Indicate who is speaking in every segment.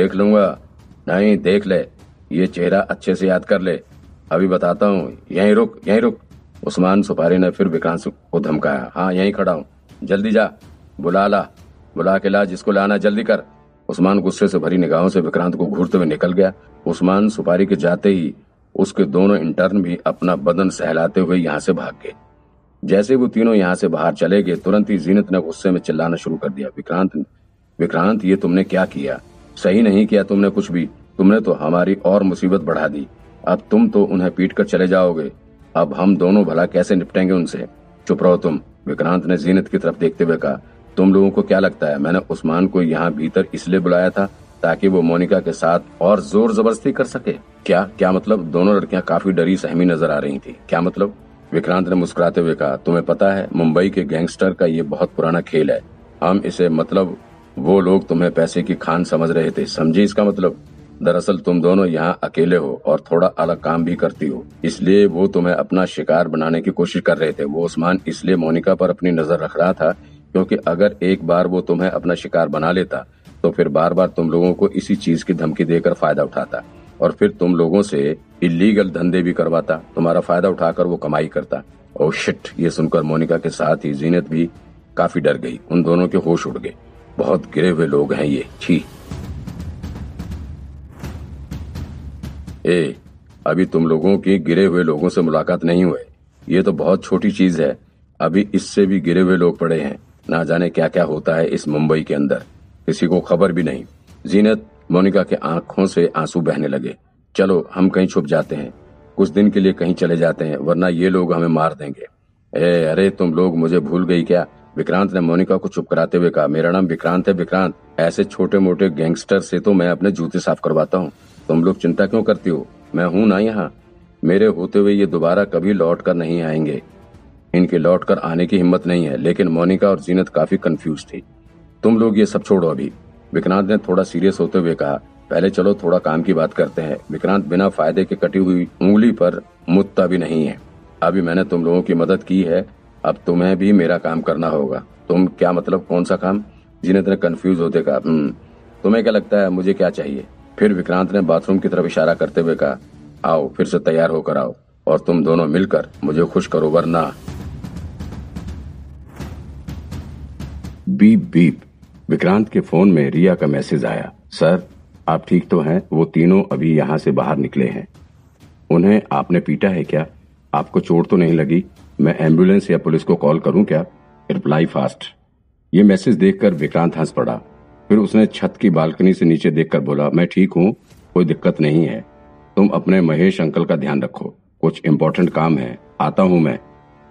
Speaker 1: देख लूँगा। नहीं, देख ले। ये चेहरा अच्छे से याद कर ले। अभी बताता हूँ। यहीं रुक यहीं रुक। उस्मान सुपारी ने फिर विक्रांत को धमकाया। हाँ यहीं खड़ा हूँ। जल्दी जा। बुला ला। बुला के ला, जिसको लाना जल्दी कर। उस्मान गुस्से से भरी निगाहों से विक्रांत को घूरते हुए निकल गया। उस्मान सुपारी के जाते ही उसके दोनों इंटर्न भी अपना बदन सहलाते हुए यहाँ से भाग गए। जैसे वो तीनों यहाँ से बाहर चले गए, तुरंत ही जीनत ने गुस्से में चिल्लाना शुरू कर दिया। विक्रांत विक्रांत, ये तुमने क्या किया? सही नहीं किया तुमने कुछ भी। तुमने तो हमारी और मुसीबत बढ़ा दी। अब तुम तो उन्हें पीट कर चले जाओगे। अब हम दोनों भला कैसे निपटेंगे उनसे? चुप रहो तुम, विक्रांत ने जीनत की तरफ़ देखते हुए कहा। तुम लोगों को क्या लगता है, मैंने उस्मान को यहाँ भीतर इसलिए बुलाया था ताकि वो मोनिका के साथ और ज़ोर ज़बरदस्ती कर सके? क्या क्या मतलब? दोनों लड़कियाँ काफ़ी डरी सहमी नज़र आ रही थी। क्या मतलब? विक्रांत ने मुस्कुराते हुए कहा, तुम्हें पता है, मुंबई के गैंगस्टर का ये बहुत पुराना खेल है। हम इसे मतलब वो लोग तुम्हें पैसे की खान समझ रहे थे। समझे इसका मतलब? दरअसल तुम दोनों यहाँ अकेले हो और थोड़ा अलग काम भी करती हो। इसलिए वो तुम्हें अपना शिकार बनाने की कोशिश कर रहे थे। वो उस्मान इसलिए मोनिका पर अपनी नज़र रख रहा था क्योंकि अगर एक बार वो तुम्हें अपना शिकार बना लेता तो फिर बार बार तुम लोगों को इसी चीज़ की धमकी देकर फ़ायदा उठाता और फिर तुम लोगों से इलीगल धंधे भी करवाता। तुम्हारा फ़ायदा उठाकर वो कमाई करता। और शिट ये सुनकर मोनिका के साथ ही जीनत भी काफ़ी डर गई। उन दोनों के होश उड़ गए। बहुत गिरे हुए लोग हैं ये। छी। ए, अभी तुम लोगों की गिरे हुए लोगों से मुलाकात नहीं हुए ये तो बहुत छोटी चीज़ है। अभी इससे भी गिरे हुए लोग पड़े हैं। ना जाने क्या क्या होता है इस मुंबई के अंदर। किसी को खबर भी नहीं। जीनत मोनिका के आँखों से आँसू बहने लगे। चलो, हम कहीं छुप जाते हैं। कुछ दिन के लिए कहीं चले जाते हैं, वरना ये लोग हमें मार देंगे। ए, अरे, तुम लोग मुझे भूल गई क्या? विक्रांत ने मोनिका को चुप कराते हुए कहा, मेरा नाम विक्रांत है, विक्रांत। ऐसे छोटे मोटे गैंगस्टर से तो मैं अपने जूते साफ़ करवाता हूँ। तुम लोग चिंता क्यों करती हो? मैं हूँ ना यहाँ। मेरे होते हुए ये दोबारा कभी लौट कर नहीं आएँगे। इनके लौट कर आने की हिम्मत नहीं है, लेकिन मोनिका और जीनत काफ़ी कंफ्यूज थी। तुम लोग ये सब छोड़ो अभी। विक्रांत ने थोड़ा सीरियस होते हुए कहा, पहले चलो, थोड़ा काम की बात करते हैं। विक्रांत बिना फ़ायदे के कटी हुई उंगली पर मुत्ता भी नहीं है। अभी मैंने तुम लोगों की मदद की है अब तुम्हें भी मेरा काम करना होगा। तुम क्या मतलब कौन सा काम? जिन्हें ने कंफ्यूज होते कहा "हम्म, तुम्हें क्या लगता है मुझे क्या चाहिए? फिर विक्रांत ने बाथरूम की तरफ़ इशारा करते हुए कहा आओ फिर से तैयार होकर आओ और तुम दोनों मिलकर मुझे खुश करो वरना बीप बीप। विक्रांत के फ़ोन में रिया का मैसेज आया। सर आप ठीक तो हैं? वो तीनों अभी यहाँ से बाहर निकले हैं। उन्हें आपने पीटा है क्या? आपको चोट तो नहीं लगी? मैं एंबुलेंस या पुलिस को कॉल करूँ क्या? रिप्लाई फास्ट ये मैसेज देखकर विक्रांत हंस पड़ा। फिर उसने छत की बालकनी से नीचे देखकर बोला, मैं ठीक हूँ, कोई दिक्कत नहीं है। तुम अपने महेश अंकल का ध्यान रखो। कुछ इम्पोर्टेंट काम है। आता हूँ मैं।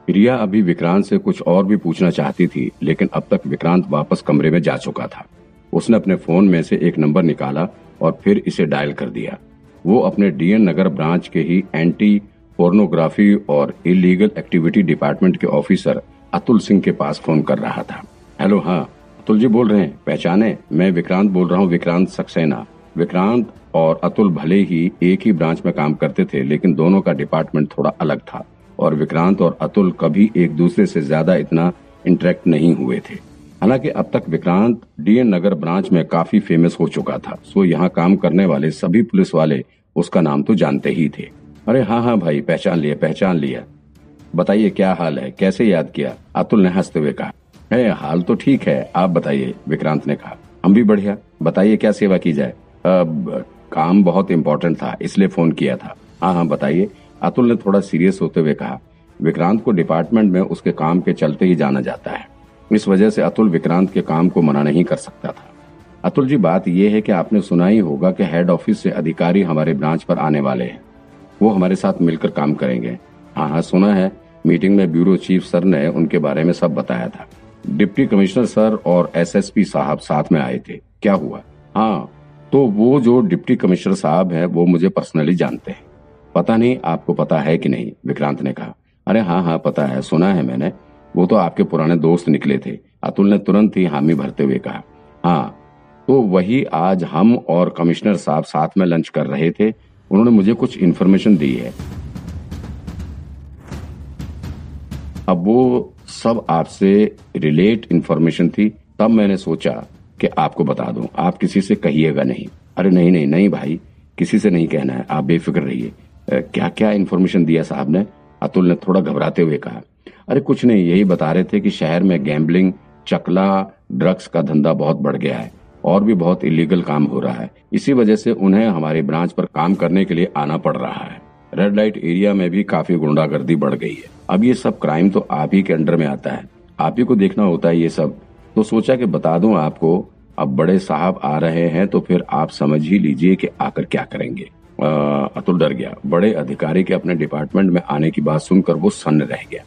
Speaker 1: रिया अभी विक्रांत से कुछ और भी पूछना चाहती थी, लेकिन अब तक विक्रांत वापस कमरे में जा चुका था। उसने अपने फ़ोन में से एक नंबर निकाला और फिर इसे डायल कर दिया। वो अपने डीएन नगर ब्रांच के ही एंटी पोर्नोग्राफी और इलीगल एक्टिविटी डिपार्टमेंट के ऑफिसर अतुल सिंह के पास फ़ोन कर रहा था। हेलो हाँ। अतुल जी बोल रहे हैं। पहचाने? मैं विक्रांत बोल रहा हूँ, विक्रांत सक्सेना। विक्रांत और अतुल भले ही एक ही ब्रांच में काम करते थे, लेकिन दोनों का डिपार्टमेंट थोड़ा अलग था और विक्रांत और अतुल कभी एक दूसरे से ज़्यादा इतना इंटरेक्ट नहीं हुए थे। हालाँकि अब तक विक्रांत डीएन नगर ब्रांच में काफ़ी फ़ेमस हो चुका था। सो यहाँ काम करने वाले सभी पुलिस वाले उसका नाम तो जानते ही थे। अरे हाँ हाँ भाई, पहचान लिया पहचान लिया बताइए क्या हाल है, कैसे याद किया? अतुल ने हँसते हुए कहा, है, हाल तो ठीक है, आप बताइए, विक्रांत ने कहा। हम भी बढ़िया, बताइए क्या सेवा की जाए? अब, काम बहुत इम्पोर्टेंट था, इसलिए फ़ोन किया था। हाँ हाँ बताइए। अतुल ने थोड़ा सीरियस होते हुए कहा, विक्रांत को डिपार्टमेंट में उसके काम के चलते ही जाना जाता है। इस वजह से अतुल विक्रांत के काम को मना नहीं कर सकता था। अतुल जी, बात यह है कि आपने सुना ही होगा कि हेड ऑफ़िस से अधिकारी हमारे ब्रांच पर आने वाले हैं। वो हमारे साथ मिलकर काम करेंगे। हाँ हाँ सुना है, मीटिंग में ब्यूरो चीफ सर ने उनके बारे में सब बताया था। डिप्टी कमिश्नर सर और एसएसपी साहब साथ में आए थे। क्या हुआ? हाँ तो वो जो डिप्टी कमिश्नर साहब हैं, वो मुझे पर्सनली जानते हैं। पता नहीं आपको पता है कि नहीं, विक्रांत ने कहा। अरे हाँ हाँ पता है, सुना है मैंने। वो तो आपके पुराने दोस्त निकले थे। अतुल ने तुरंत ही हामी भरते हुए कहा। हाँ तो वही आज हम और कमिश्नर साहब साथ में लंच कर रहे थे। उन्होंने मुझे कुछ इन्फॉर्मेशन दी है। अब वो सब आपसे रिलेट इन्फॉर्मेशन थी, तब मैंने सोचा कि आपको बता दूँ, आप किसी से कहिएगा नहीं। अरे नहीं नहीं नहीं भाई, किसी से नहीं कहना है, आप बेफिक्र रहिए। क्या क्या इन्फॉर्मेशन दिया साहब ने? अतुल ने थोड़ा घबराते हुए कहा। अरे कुछ नहीं, यही बता रहे थे कि शहर में गैम्बलिंग चकला ड्रग्स का धंधा बहुत बढ़ गया है। और भी बहुत इलीगल काम हो रहा है। इसी वजह से उन्हें हमारे ब्रांच पर काम करने के लिए आना पड़ रहा है। रेड लाइट एरिया में भी काफ़ी गुंडागर्दी बढ़ गई है। अब ये सब क्राइम तो आप ही के अंडर में आता है। आप ही को देखना होता है ये सब। तो सोचा कि बता दूँ आपको, अब बड़े साहब आ रहे हैं तो फिर आप समझ ही लीजिए कि आकर क्या करेंगे। अतुल डर गया। बड़े अधिकारी के अपने डिपार्टमेंट में आने की बात सुनकर वो सन्न रह गया।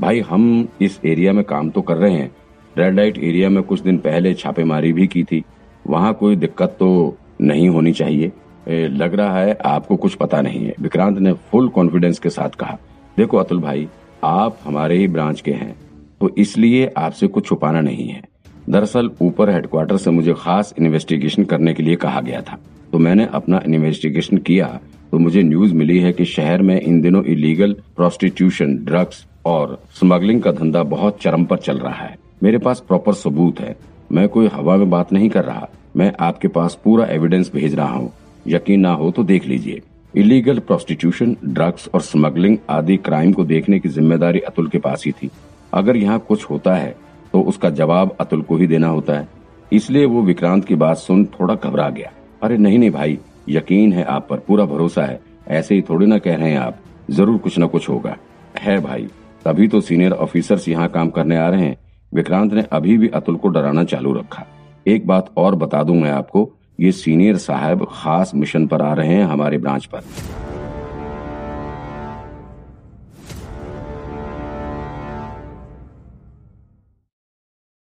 Speaker 1: भाई, हम इस एरिया में काम तो कर रहे हैं रेड लाइट एरिया में कुछ दिन पहले छापेमारी भी की थी। वहाँ कोई दिक्कत तो नहीं होनी चाहिए। ए, लग रहा है आपको कुछ पता नहीं है। विक्रांत ने फुल कॉन्फिडेंस के साथ कहा देखो अतुल भाई आप हमारे ही ब्रांच के हैं तो इसलिए आपसे कुछ छुपाना नहीं है। दरअसल ऊपर हेडक्वार्टर से मुझे खास इन्वेस्टिगेशन करने के लिए कहा गया था। तो मैंने अपना इन्वेस्टिगेशन किया तो मुझे न्यूज़ मिली है कि शहर में इन दिनों इलीगल प्रोस्टिट्यूशन ड्रग्स और स्मगलिंग का धंधा बहुत चरम पर चल रहा है। मेरे पास प्रॉपर सबूत है। मैं कोई हवा में बात नहीं कर रहा। मैं आपके पास पूरा एविडेंस भेज रहा हूँ। यकीन ना हो तो देख लीजिए। इलीगल प्रोस्टिट्यूशन ड्रग्स और स्मगलिंग आदि क्राइम को देखने की ज़िम्मेदारी अतुल के पास ही थी। अगर यहाँ कुछ होता है तो उसका जवाब अतुल को ही देना होता है। इसलिए वो विक्रांत की बात सुन थोड़ा घबरा गया। अरे नहीं नहीं भाई, यकीन है आप पर पूरा भरोसा है। ऐसे ही थोड़ी ना कह रहे हैं आप। ज़रूर कुछ न कुछ होगा। है भाई, तभी तो सीनियर ऑफिसर्स यहाँ काम करने आ रहे हैं। विक्रांत ने अभी भी अतुल को डराना चालू रखा। एक बात और बता दूँ मैं आपको, ये सीनियर साहब खास मिशन पर आ रहे हैं हमारे ब्रांच पर।